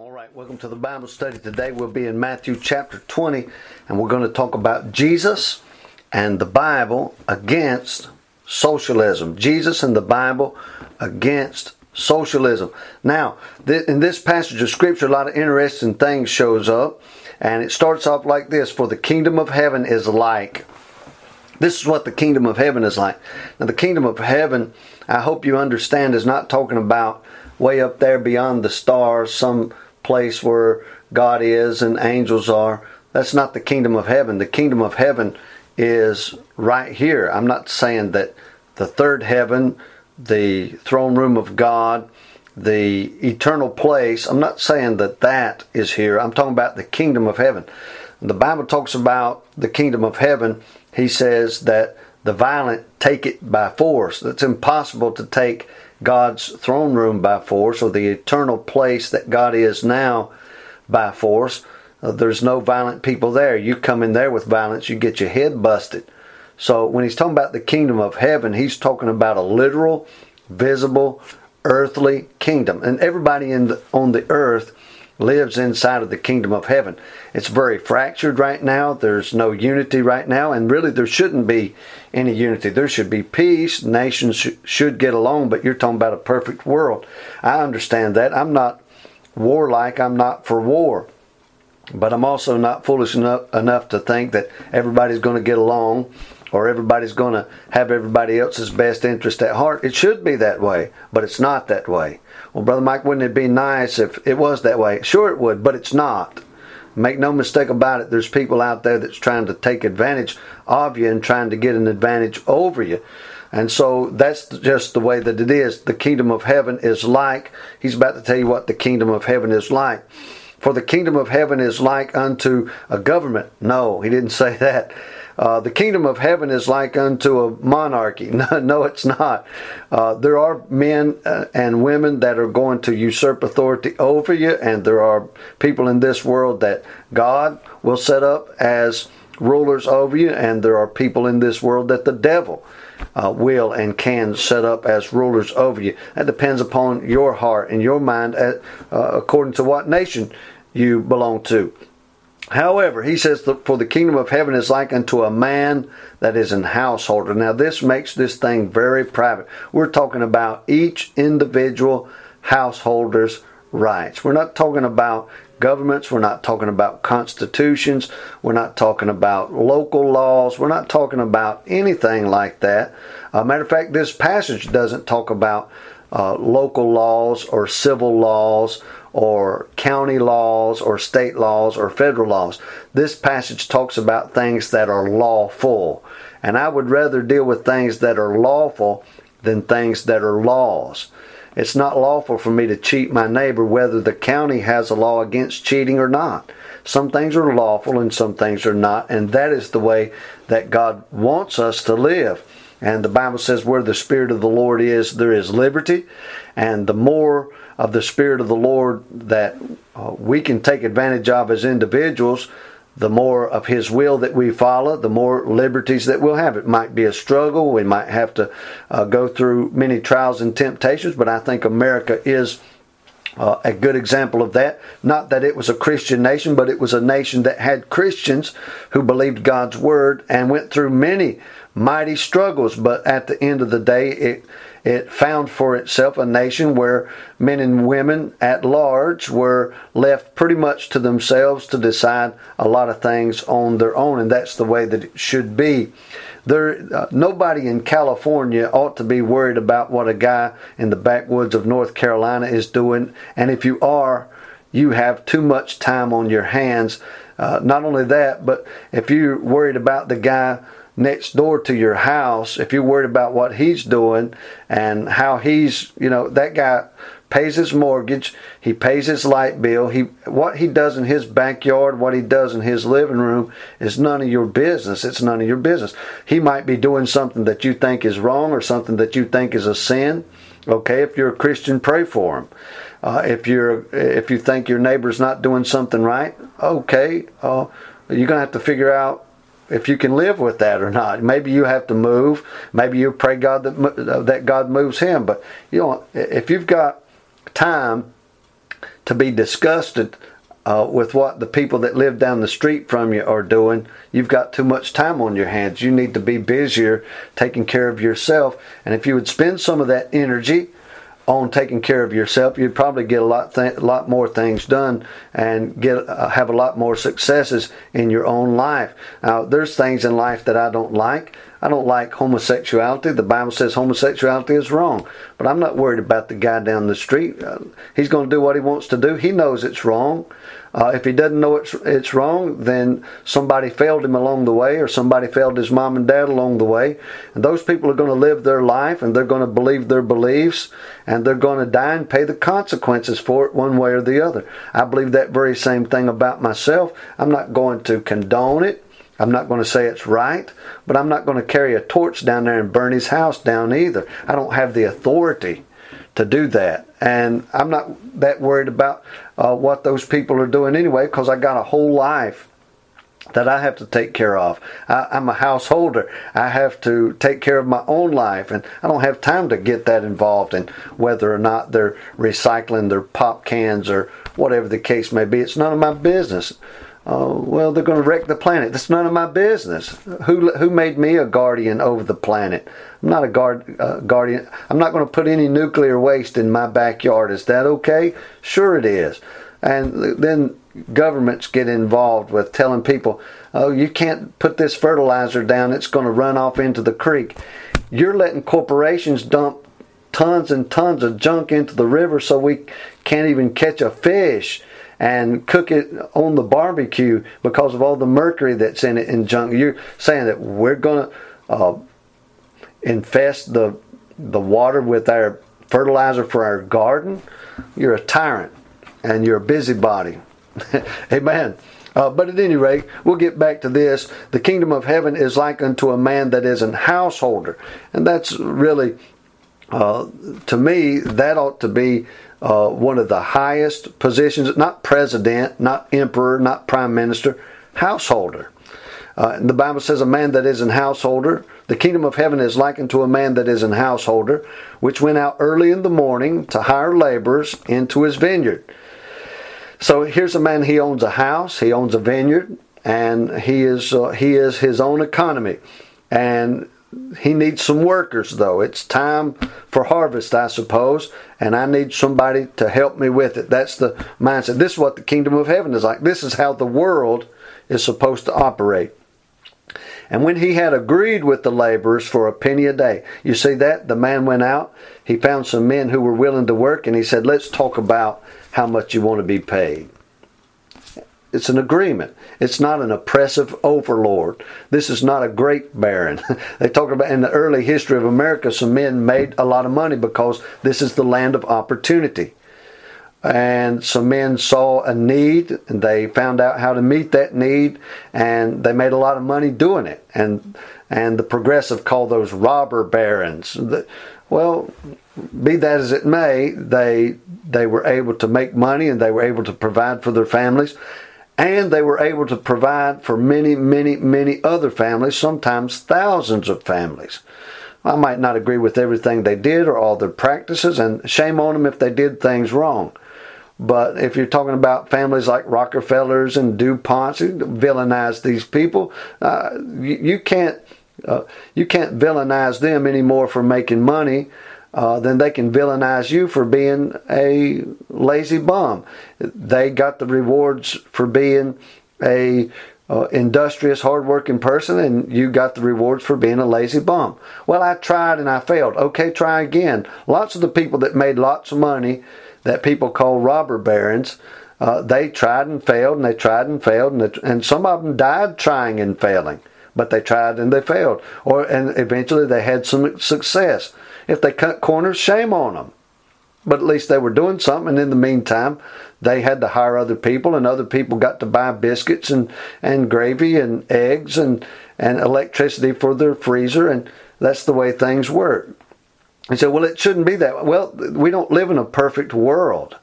All right, welcome to the Bible study. Today we'll be in Matthew chapter 20, and we're going to talk about Jesus and the Bible against socialism. Jesus and the Bible against socialism. Now, in this passage of Scripture, a lot of interesting things shows up, and it starts off like this: "For the kingdom of heaven is like." This is what the kingdom of heaven is like. Now, the kingdom of heaven, I hope you understand, is not talking about way up there beyond the stars, some place where God is and angels are. That's not the kingdom of heaven. The kingdom of heaven is right here. I'm not saying that the third heaven, the throne room of God, the eternal place, I'm not saying that that is here. I'm talking about the kingdom of heaven. The Bible talks about the kingdom of heaven. He says that the violent take it by force. It's impossible to take God's throne room by force or the eternal place that God is now by force. Uh, there's no violent people there. You come in there with violence, you get your head busted. So when he's talking about the kingdom of heaven, he's talking about a literal, visible, earthly kingdom. And everybody the, on the earth lives inside of the kingdom of heaven. It's very fractured right now. There's no unity right now, and really there shouldn't be any unity. There should be peace. Nations sh- should get along, but you're talking about a perfect world. I understand that. I'm not warlike, I'm not for war. But I'm also not foolish enough, enough to think that everybody's going to get along or everybody's going to have everybody else's best interest at heart. It should be that way, but it's not that way. Well, Brother Mike, wouldn't it be nice if it was that way? Sure, it would, but it's not. Make no mistake about it, there's people out there that's trying to take advantage of you and trying to get an advantage over you. And so that's just the way that it is. The kingdom of heaven is like, he's about to tell you what the kingdom of heaven is like. For the kingdom of heaven is like unto a government. No, he didn't say that. Uh, the kingdom of heaven is like unto a monarchy. No, no it's not. Uh, there are men uh, and women that are going to usurp authority over you, and there are people in this world that God will set up as rulers over you, and there are people in this world that the devil uh, will and can set up as rulers over you. That depends upon your heart and your mind, at, uh, according to what nation you belong to. However, he says, For the kingdom of heaven is like unto a man that is an householder. Now, this makes this thing very private. We're talking about each individual householder's rights. We're not talking about governments. We're not talking about constitutions. We're not talking about local laws. We're not talking about anything like that. Uh, matter of fact, this passage doesn't talk about uh, local laws or civil laws or county laws or state laws or federal laws. This passage talks about things that are lawful. And I would rather deal with things that are lawful than things that are laws. It's not lawful for me to cheat my neighbor whether the county has a law against cheating or not. Some things are lawful and some things are not, and that is the way that God wants us to live. And the Bible says, where the Spirit of the Lord is, there is liberty. And the more of the Spirit of the Lord that uh, we can take advantage of as individuals, the more of His will that we follow, the more liberties that we'll have. It might be a struggle. We might have to uh, go through many trials and temptations, but I think America is. Uh, a good example of that. Not that it was a Christian nation, but it was a nation that had Christians who believed God's word and went through many mighty struggles. But at the end of the day, it it found for itself a nation where men and women at large were left pretty much to themselves to decide a lot of things on their own, and that's the way that it should be. There, uh, nobody in California ought to be worried about what a guy in the backwoods of North Carolina is doing, and if you are, you have too much time on your hands. Uh, not only that, but if you're worried about the guy next door to your house, if you're worried about what he's doing and how he's, you know, that guy pays his mortgage, he pays his light bill, he what he does in his backyard, what he does in his living room is none of your business. It's none of your business. He might be doing something that you think is wrong or something that you think is a sin. Okay, if you're a Christian, pray for him. Uh, if you're if you think your neighbor's not doing something right, okay, uh, you're gonna have to figure out if you can live with that or not. Maybe you have to move. Maybe you pray God that that God moves him. But you know, if you've got time to be disgusted uh, with what the people that live down the street from you are doing. You've got too much time on your hands. You need to be busier taking care of yourself. And if you would spend some of that energy on taking care of yourself, you'd probably get a lot, th- lot more things done and get uh, have a lot more successes in your own life. Now, there's things in life that I don't like. I don't like homosexuality. The Bible says homosexuality is wrong, but I'm not worried about the guy down the street. Uh, he's going to do what he wants to do. He knows it's wrong. Uh, if he doesn't know it's it's wrong, then somebody failed him along the way, or somebody failed his mom and dad along the way. And those people are going to live their life, and they're going to believe their beliefs, and they're going to die and pay the consequences for it one way or the other. I believe that very same thing about myself. I'm not going to condone it. I'm not going to say it's right, but I'm not going to carry a torch down there and burn his house down either. I don't have the authority to do that. And I'm not that worried about uh, what those people are doing anyway because I got a whole life that I have to take care of. I, am a householder. I have to take care of my own life, and I don't have time to get that involved in whether or not they're recycling their pop cans or whatever the case may be. It's none of my business. Uh, well, they're going to wreck the planet. That's none of my business. Who who made me a guardian over the planet? I'm not a guard uh, guardian. I'm not going to put any nuclear waste in my backyard. Is that okay? Sure, it is. And then governments get involved with telling people, "Oh, you can't put this fertilizer down. It's going to run off into the creek." You're letting corporations dump tons and tons of junk into the river so we can't even catch a fish and cook it on the barbecue because of all the mercury that's in it and junk. You're saying that we're going to uh, infest the the water with our fertilizer for our garden. You're a tyrant and you're a busybody. Amen. Uh, but at any rate, we'll get back to this. The kingdom of heaven is like unto a man that is an householder. And that's really, uh, to me, that ought to be uh, one of the highest positions, not president, not emperor, not prime minister, householder. Uh, the Bible says, A man that is an householder, the kingdom of heaven is likened to a man that is an householder, which went out early in the morning to hire laborers into his vineyard. So here's a man, he owns a house, he owns a vineyard, and he is, uh, he is his own economy. And he needs some workers though. It's time for harvest, I suppose, and I need somebody to help me with it. That's the mindset. This is what the kingdom of heaven is like. This is how the world is supposed to operate. And when he had agreed with the laborers for a penny a day, you see that? The man went out, he found some men who were willing to work, and he said, Let's talk about how much you want to be paid. It's an agreement. It's not an oppressive overlord. This is not a grape baron. they talk about in the early history of America, some men made a lot of money because this is the land of opportunity. And some men saw a need and they found out how to meet that need and they made a lot of money doing it. And and the progressive call those robber barons. Well, be that as it may, they they were able to make money and they were able to provide for their families and they were able to provide for many, many, many other families, sometimes thousands of families. I might not agree with everything they did or all their practices, and shame on them if they did things wrong. But if you're talking about families like Rockefellers and DuPonts, villainize these people. Uh, you, you, can't uh, you can't villainize them anymore for making money uh, then they can villainize you for being a lazy bum. They got the rewards for being a uh, industrious, hardworking person, and you got the rewards for being a lazy bum. Well, I tried and I failed. Okay, try again. Lots of the people that made lots of money, that people call robber barons, uh, they tried and failed, and they tried and failed, and, they, and some of them died trying and failing. But they tried and they failed, or and eventually they had some success. If they cut corners, shame on them. But at least they were doing something. And in the meantime, they had to hire other people, and other people got to buy biscuits and, and gravy and eggs and, and electricity for their freezer. And that's the way things work. He said, well, it shouldn't be that. Well, we don't live in a perfect world.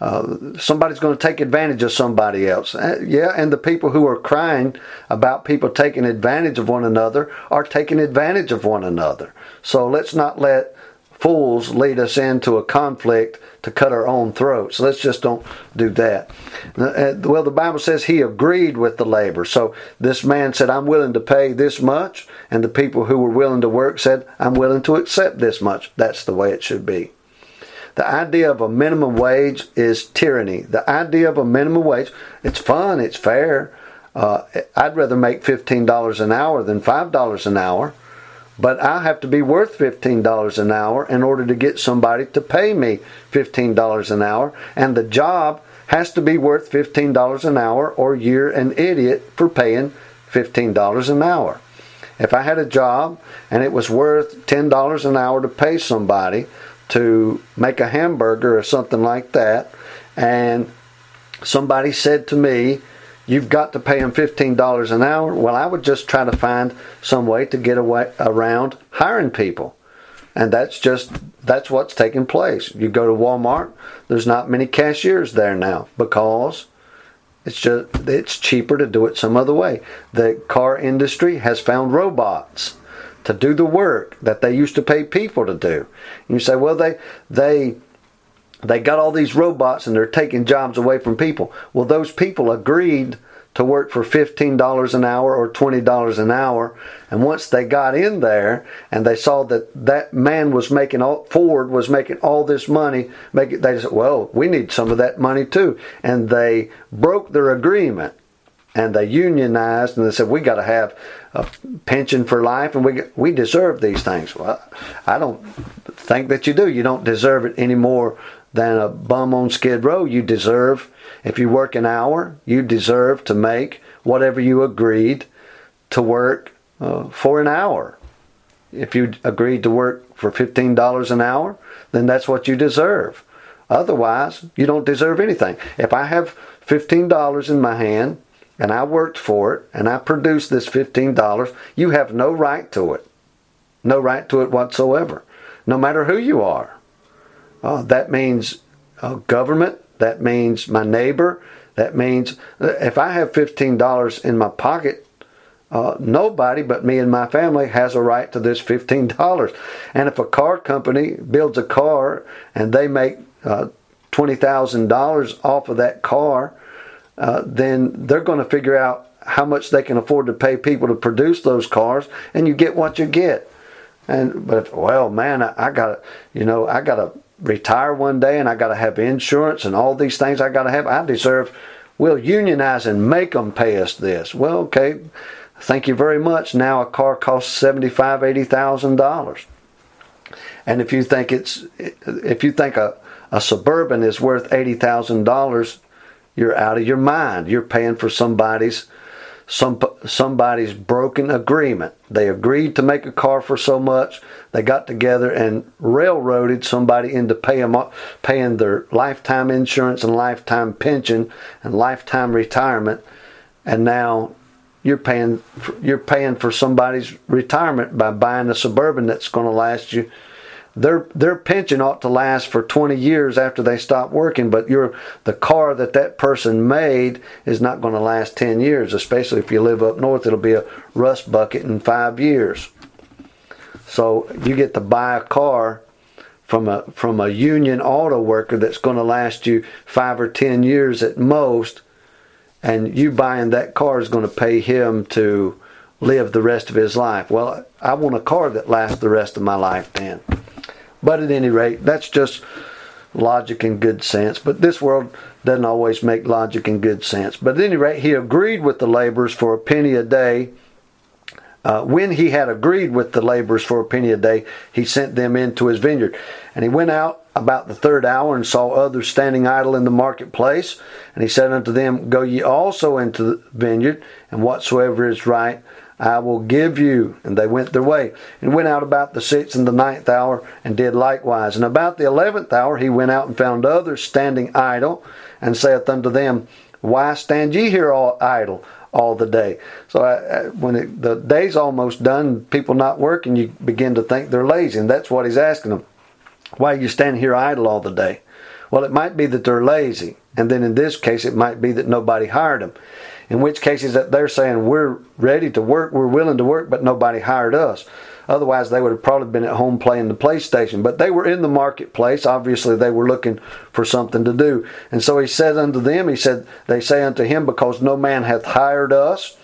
Uh, somebody's going to take advantage of somebody else. Uh, yeah, and the people who are crying about people taking advantage of one another are taking advantage of one another. So let's not let fools lead us into a conflict to cut our own throats. Let's just don't do that. Uh, well, the Bible says he agreed with the labor. So this man said, I'm willing to pay this much. And the people who were willing to work said, I'm willing to accept this much. That's the way it should be. The idea of a minimum wage is tyranny. The idea of a minimum wage, it's fun, it's fair. Uh, I'd rather make $15 an hour than $5 an hour but I have to be worth $15 an hour in order to get somebody to pay me $15 an hour. And the job has to be worth $15 an hour or you're an idiot for paying $15 an hour. If I had a job and it was worth $10 an hour to pay somebody to make a hamburger or something like that, and somebody said to me, you've got to pay them $15 an hour. Well, I would just try to find some way to get away around hiring people. And that's just that's what's taking place. You go to Walmart, there's not many cashiers there now because it's just it's cheaper to do it some other way. The car industry has found robots to do the work that they used to pay people to do. And you say, well, they they they got all these robots and they're taking jobs away from people. Well, those people agreed to work for $15 an hour or $20 an hour. And once they got in there and they saw that that man was making all, Ford was making all this money, make it, they said, well, we need some of that money too. And they broke their agreement and they unionized and they said, we got to have a pension for life and we, we deserve these things. Well, I don't think that you do. You don't deserve it any more than a bum on Skid Row. You deserve, if you work an hour, you deserve to make whatever you agreed to work uh, for an hour. If you agreed to work for $15 an hour, then that's what you deserve. Otherwise, you don't deserve anything. If I have $15 in my hand and I worked for it and I produced this $15, you have no right to it. No right to it whatsoever, no matter who you are. Uh, that means uh, government. That means my neighbor. That means uh, if I have $15 in my pocket, uh, nobody but me and my family has a right to this $15. And if a car company builds a car and they make uh, $20,000 off of that car, uh, then they're going to figure out how much they can afford to pay people to produce those cars, and you get what you get. And but well, man, I, I got you know I got to retire one day and I got to have insurance and all these things I got to have. I deserve, we'll unionize and make them pay us this. Well, okay, thank you very much. Now a car costs seventy-five, eighty thousand dollars. And if you think it's, if you think a, a suburban is worth eighty thousand dollars, you're out of your mind. You're paying for somebody's some somebody's broken agreement. They agreed to make a car for so much. They got together and railroaded somebody into paying paying their lifetime insurance and lifetime pension and lifetime retirement, and now you're paying you're paying for somebody's retirement by buying a suburban that's going to last you their their pension ought to last for 20 years after they stop working but your the car that that person made is not going to last 10 years especially if you live up north. It'll be a rust bucket in 5 years. So you get to buy a car from a from a union auto worker that's going to last you 5 or 10 years at most and you buying that car is going to pay him to live the rest of his life. Well I want a car that lasts the rest of my life then but at any rate, that's just logic and good sense. But this world doesn't always make logic and good sense. But at any rate, he agreed with the laborers for a penny a day. Uh, when he had agreed with the laborers for a penny a day, he sent them into his vineyard. And he went out about the third hour and saw others standing idle in the marketplace. And he said unto them, Go ye also into the vineyard, and whatsoever is right, I will give you. And they went their way, and went out about the sixth and the ninth hour, and did likewise. And about the eleventh hour he went out and found others standing idle, and saith unto them, Why stand ye here all idle? all the day. So uh, when it, the day's almost done, people not working, you begin to think they're lazy, and that's what he's asking them. Why are you standing here idle all the day? Well, it might be that they're lazy, and then in this case, it might be that nobody hired them in which cases that they're saying we're ready to work, we're willing to work, but nobody hired us. Otherwise, they would have probably been at home playing the PlayStation. But they were in the marketplace. Obviously, they were looking for something to do. And so he said unto them, He said, They say unto him, Because no man hath hired us.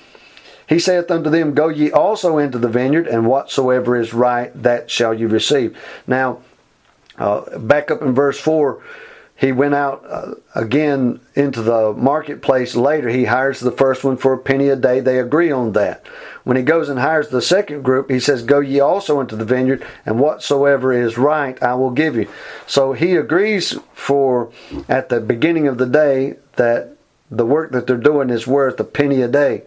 He saith unto them, Go ye also into the vineyard, and whatsoever is right, that shall you receive. Now, uh, back up in verse 4 he went out uh, again into the marketplace later. He hires the first one for a penny a day. They agree on that. When he goes and hires the second group, he says, Go ye also into the vineyard, and whatsoever is right I will give you. So he agrees for at the beginning of the day that the work that they're doing is worth a penny a day.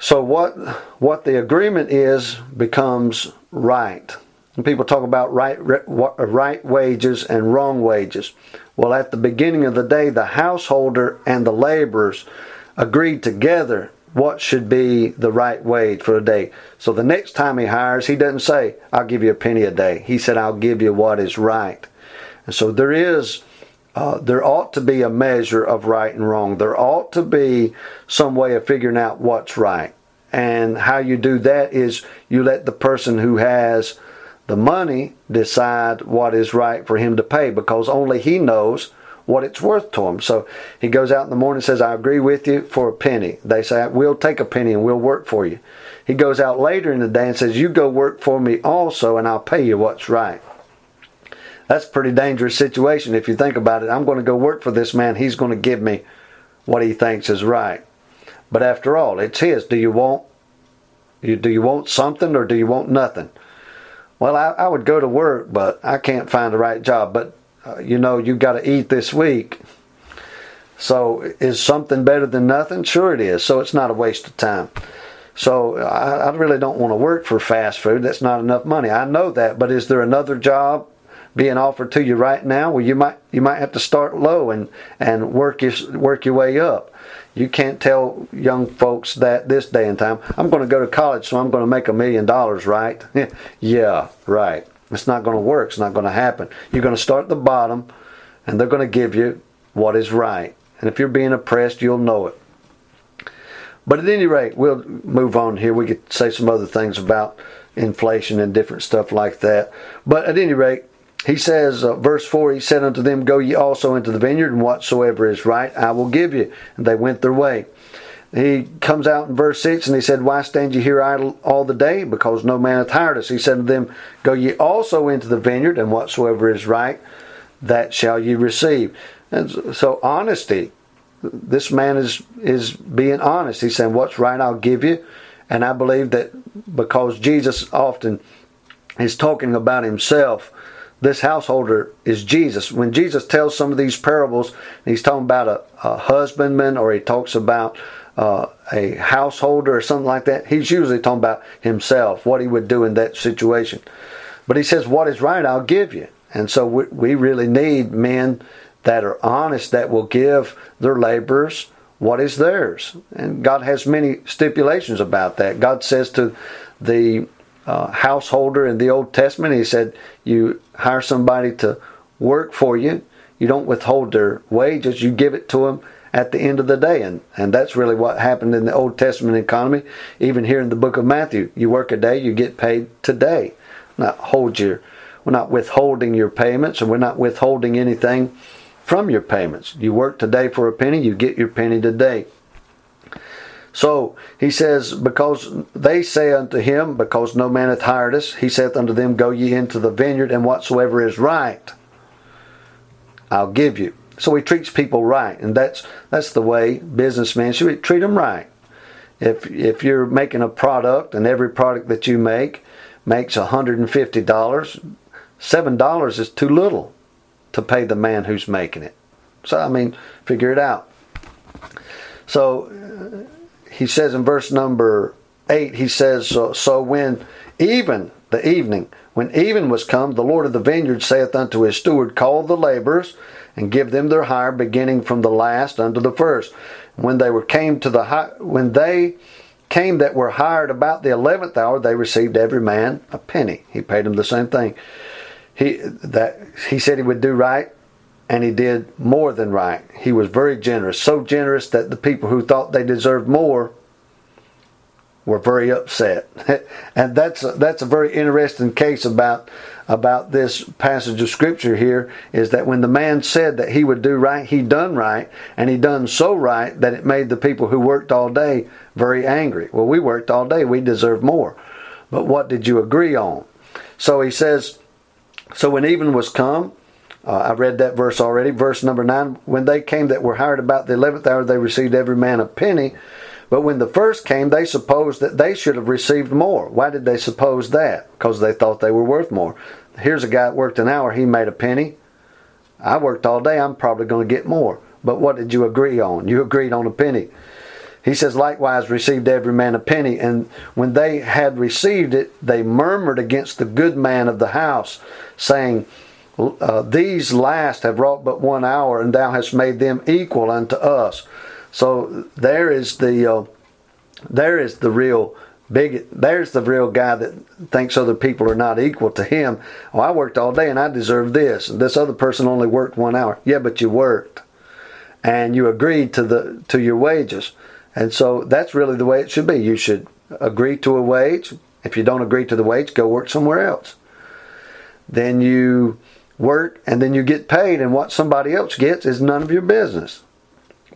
So what what the agreement is becomes right. And people talk about right, right wages and wrong wages. Well, at the beginning of the day, the householder and the laborers agreed together what should be the right wage for a day. So the next time he hires, he doesn't say, I'll give you a penny a day. He said, I'll give you what is right. And so there is, uh, there ought to be a measure of right and wrong. There ought to be some way of figuring out what's right. And how you do that is you let the person who has the money decide what is right for him to pay because only he knows what it's worth to him. So he goes out in the morning and says, I agree with you for a penny. They say, We'll take a penny and we'll work for you. He goes out later in the day and says, You go work for me also and I'll pay you what's right. That's a pretty dangerous situation if you think about it. I'm going to go work for this man. He's going to give me what he thinks is right. But after all, it's his. Do you want do you want something or do you want nothing? Well, I, I would go to work, but I can't find the right job. But, uh, you know, you got to eat this week. So is something better than nothing? Sure it is. So it's not a waste of time. So I, I really don't want to work for fast food. That's not enough money. I know that. But is there another job being offered to you right now? Well, you might you might have to start low and and work your work your way up. You can't tell young folks that this day and time. I'm going to go to college, so I'm going to make a million dollars, right? yeah, right. It's not going to work. It's not going to happen. You're going to start at the bottom, and they're going to give you what is right. And if you're being oppressed, you'll know it. But at any rate, we'll move on here. We could say some other things about inflation and different stuff like that. But at any rate, he says, uh, verse 4, he said unto them, Go ye also into the vineyard, and whatsoever is right I will give you. And they went their way. He comes out in verse 6 and he said, Why stand ye here idle all the day? Because no man hath hired us. He said to them, Go ye also into the vineyard, and whatsoever is right, that shall ye receive. And so, honesty, this man is, is being honest. He's saying, What's right, I'll give you. And I believe that because Jesus often is talking about himself, this householder is Jesus. When Jesus tells some of these parables, he's talking about a, a husbandman or he talks about uh, a householder or something like that, he's usually talking about himself, what he would do in that situation. But he says, What is right, I'll give you. And so we, we really need men that are honest, that will give their laborers what is theirs. And God has many stipulations about that. God says to the uh, householder in the Old Testament. He said, You hire somebody to work for you, you don't withhold their wages, you give it to them at the end of the day. And, and that's really what happened in the Old Testament economy. Even here in the book of Matthew, you work a day, you get paid today. Not hold your, we're not withholding your payments, and we're not withholding anything from your payments. You work today for a penny, you get your penny today. So he says, Because they say unto him, Because no man hath hired us, he saith unto them, Go ye into the vineyard, and whatsoever is right, I'll give you. So he treats people right, and that's that's the way businessmen should treat them right. If if you're making a product, and every product that you make makes $150, $7 is too little to pay the man who's making it. So I mean, figure it out. So he says in verse number 8, he says, So, so when even the evening, when even was come, the Lord of the vineyard saith unto his steward, Call the laborers and give them their hire, beginning from the last unto the first. When they were came to the when they came that were hired about the eleventh hour, they received every man a penny. He paid them the same thing. He that he said he would do right and he did more than right. He was very generous, so generous that the people who thought they deserved more were very upset. and that's a, that's a very interesting case about about this passage of scripture here is that when the man said that he would do right, he done right, and he done so right that it made the people who worked all day very angry. Well, we worked all day, we deserve more. But what did you agree on? So he says, so when even was come, uh, I read that verse already. Verse number nine. When they came that were hired about the eleventh hour, they received every man a penny. But when the first came, they supposed that they should have received more. Why did they suppose that? Because they thought they were worth more. Here's a guy that worked an hour, he made a penny. I worked all day, I'm probably going to get more. But what did you agree on? You agreed on a penny. He says, likewise received every man a penny. And when they had received it, they murmured against the good man of the house, saying, uh, These last have wrought but one hour, and thou hast made them equal unto us. So there is the uh, there is the real big. There's the real guy that thinks other people are not equal to him. Oh, I worked all day and I deserve this. This other person only worked one hour. Yeah, but you worked, and you agreed to the to your wages, and so that's really the way it should be. You should agree to a wage. If you don't agree to the wage, go work somewhere else. Then you work and then you get paid, and what somebody else gets is none of your business.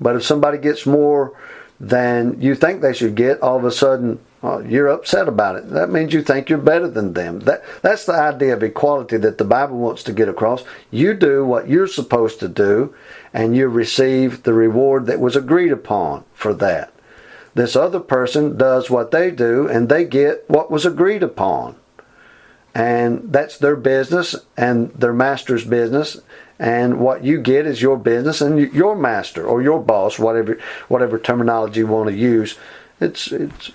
But if somebody gets more than you think they should get, all of a sudden well, you're upset about it. That means you think you're better than them. That that's the idea of equality that the Bible wants to get across. You do what you're supposed to do, and you receive the reward that was agreed upon for that. This other person does what they do, and they get what was agreed upon. And that's their business and their master's business, and what you get is your business and your master or your boss, whatever whatever terminology you want to use. It's it's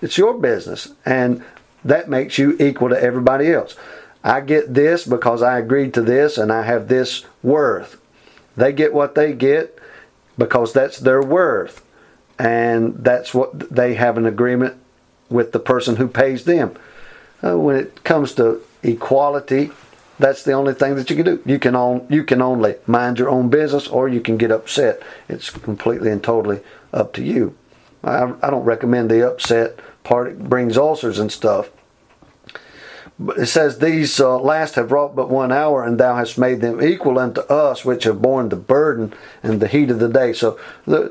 it's your business, and that makes you equal to everybody else. I get this because I agreed to this, and I have this worth. They get what they get because that's their worth, and that's what they have an agreement with the person who pays them. Uh, when it comes to equality that's the only thing that you can do. You can on, you can only mind your own business, or you can get upset. It's completely and totally up to you. I, I don't recommend the upset part. It brings ulcers and stuff. But it says, These uh, last have wrought but one hour, and thou hast made them equal unto us, which have borne the burden and the heat of the day. So the,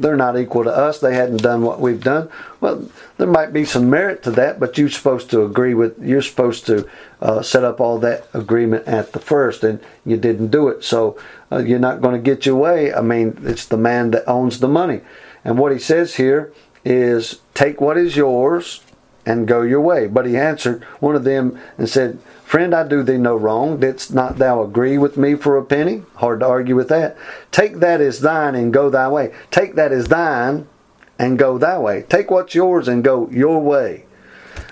they're not equal to us. They hadn't done what we've done. Well, there might be some merit to that, but you're supposed to agree with. You're supposed to uh, set up all that agreement at the first, and you didn't do it. So uh, you're not going to get your way. I mean, it's the man that owns the money, and what he says here is, take what is yours and go your way. But he answered one of them and said Friend, I do thee no wrong. Didst not thou agree with me for a penny? Hard to argue with that. Take that as thine and go thy way. Take that as thine and go thy way. Take what's yours and go your way.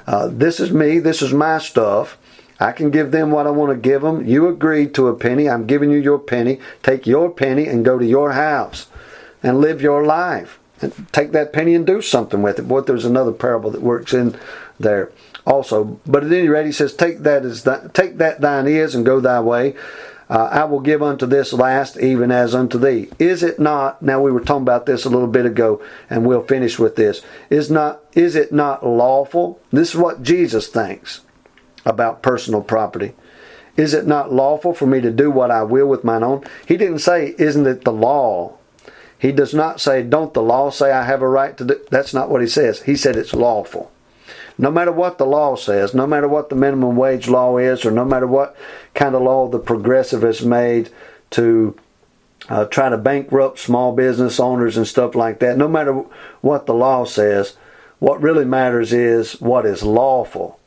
Uh, this is me. This is my stuff. I can give them what I want to give them. You agreed to a penny. I'm giving you your penny. Take your penny and go to your house and live your life. Take that penny and do something with it. Boy, there's another parable that works in there also. But at any rate, he says, Take that as th- take that thine is and go thy way. Uh, I will give unto this last even as unto thee. Is it not? Now we were talking about this a little bit ago, and we'll finish with this. Is not? Is it not lawful? This is what Jesus thinks about personal property. Is it not lawful for me to do what I will with mine own? He didn't say, "Isn't it the law?" He does not say, "Don't the law say I have a right to do?" That's not what he says. He said it's lawful no matter what the law says, no matter what the minimum wage law is, or no matter what kind of law the progressive has made to uh, try to bankrupt small business owners and stuff like that, no matter what the law says, what really matters is what is lawful.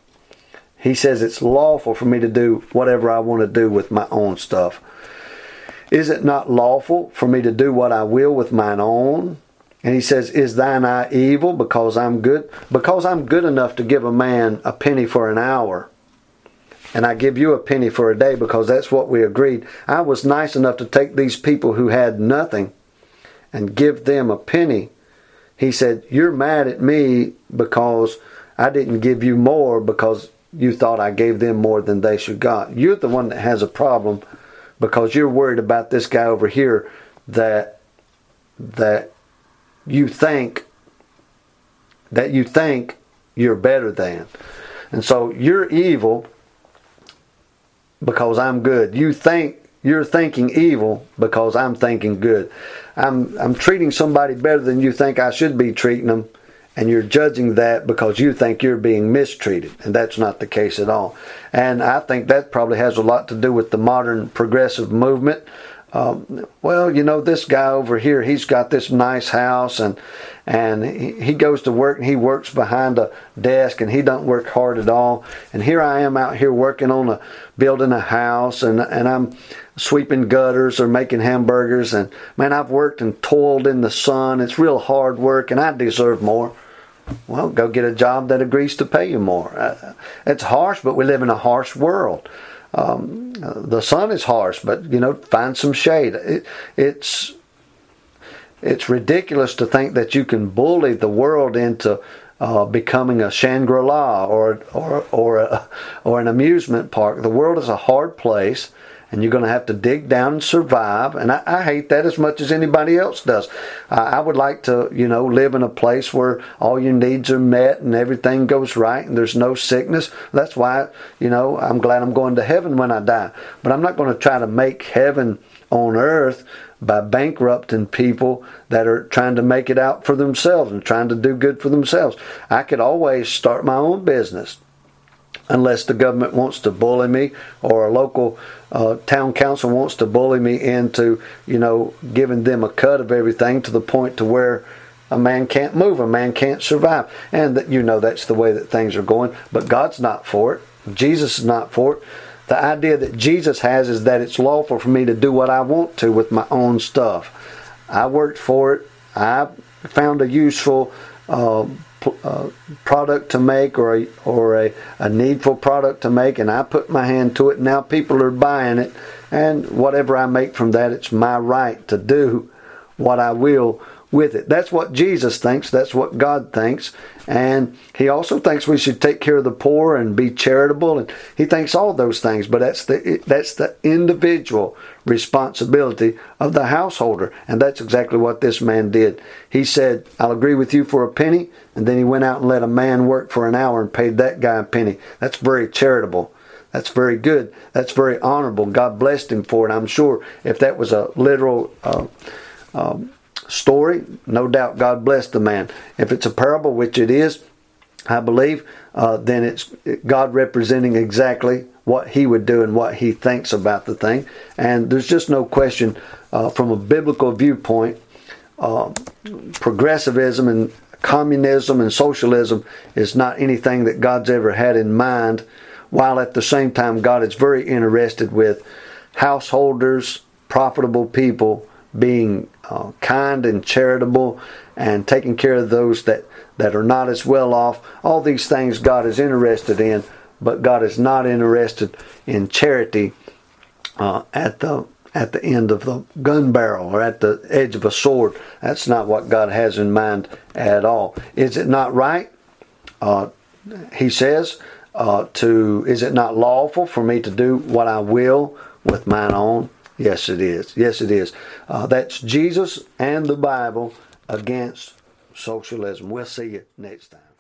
He says it's lawful for me to do whatever I want to do with my own stuff. Is it not lawful for me to do what I will with mine own? And he says, Is thine eye evil because I'm good? Because I'm good enough to give a man a penny for an hour. And I give you a penny for a day because that's what we agreed. I was nice enough to take these people who had nothing and give them a penny. He said, You're mad at me because I didn't give you more because you thought I gave them more than they should got. You're the one that has a problem because you're worried about this guy over here that that you think that you think you're better than. And so you're evil because I'm good. You think you're thinking evil because I'm thinking good. I'm I'm treating somebody better than you think I should be treating them and you're judging that because you think you're being mistreated and that's not the case at all. And I think that probably has a lot to do with the modern progressive movement um, well, you know, this guy over here, he's got this nice house and and he, he goes to work and he works behind a desk and he don't work hard at all. And here I am out here working on a building a house and and I'm sweeping gutters or making hamburgers and man, I've worked and toiled in the sun. It's real hard work and I deserve more. Well, go get a job that agrees to pay you more. Uh, it's harsh, but we live in a harsh world. Um, the sun is harsh, but you know, find some shade. It, it's it's ridiculous to think that you can bully the world into uh, becoming a Shangri-La or or or a, or an amusement park. The world is a hard place and you're going to have to dig down and survive. And I, I hate that as much as anybody else does. I would like to, you know, live in a place where all your needs are met and everything goes right and there's no sickness. That's why, you know, I'm glad I'm going to heaven when I die. But I'm not going to try to make heaven on earth by bankrupting people that are trying to make it out for themselves and trying to do good for themselves. I could always start my own business unless the government wants to bully me or a local uh, town council wants to bully me into, you know, giving them a cut of everything to the point to where a man can't move, a man can't survive. And that you know that's the way that things are going. But God's not for it. Jesus is not for it. The idea that Jesus has is that it's lawful for me to do what I want to with my own stuff. I worked for it. I found a useful uh, uh, product to make or a, or a, a needful product to make and I put my hand to it. Now people are buying it and whatever I make from that it's my right to do what I will with it. That's what Jesus thinks. That's what God thinks. And he also thinks we should take care of the poor and be charitable. And he thinks all those things. But that's the that's the individual responsibility of the householder. And that's exactly what this man did. He said, "I'll agree with you for a penny," and then he went out and let a man work for an hour and paid that guy a penny. That's very charitable. That's very good. That's very honorable. God blessed him for it. I'm sure if that was a literal. Uh, um, story, no doubt God blessed the man. If it's a parable, which it is, I believe, uh, then it's God representing exactly what he would do and what he thinks about the thing. And there's just no question uh, from a biblical viewpoint, uh, progressivism and communism and socialism is not anything that God's ever had in mind, while at the same time, God is very interested with householders, profitable people being uh, kind and charitable and taking care of those that, that are not as well off. All these things God is interested in, but God is not interested in charity uh, at the at the end of the gun barrel or at the edge of a sword. That's not what God has in mind at all. Is it not right? Uh, he says, uh, to is it not lawful for me to do what I will with mine own? Yes, it is. Yes, it is. Uh, that's Jesus and the Bible against socialism. We'll see you next time.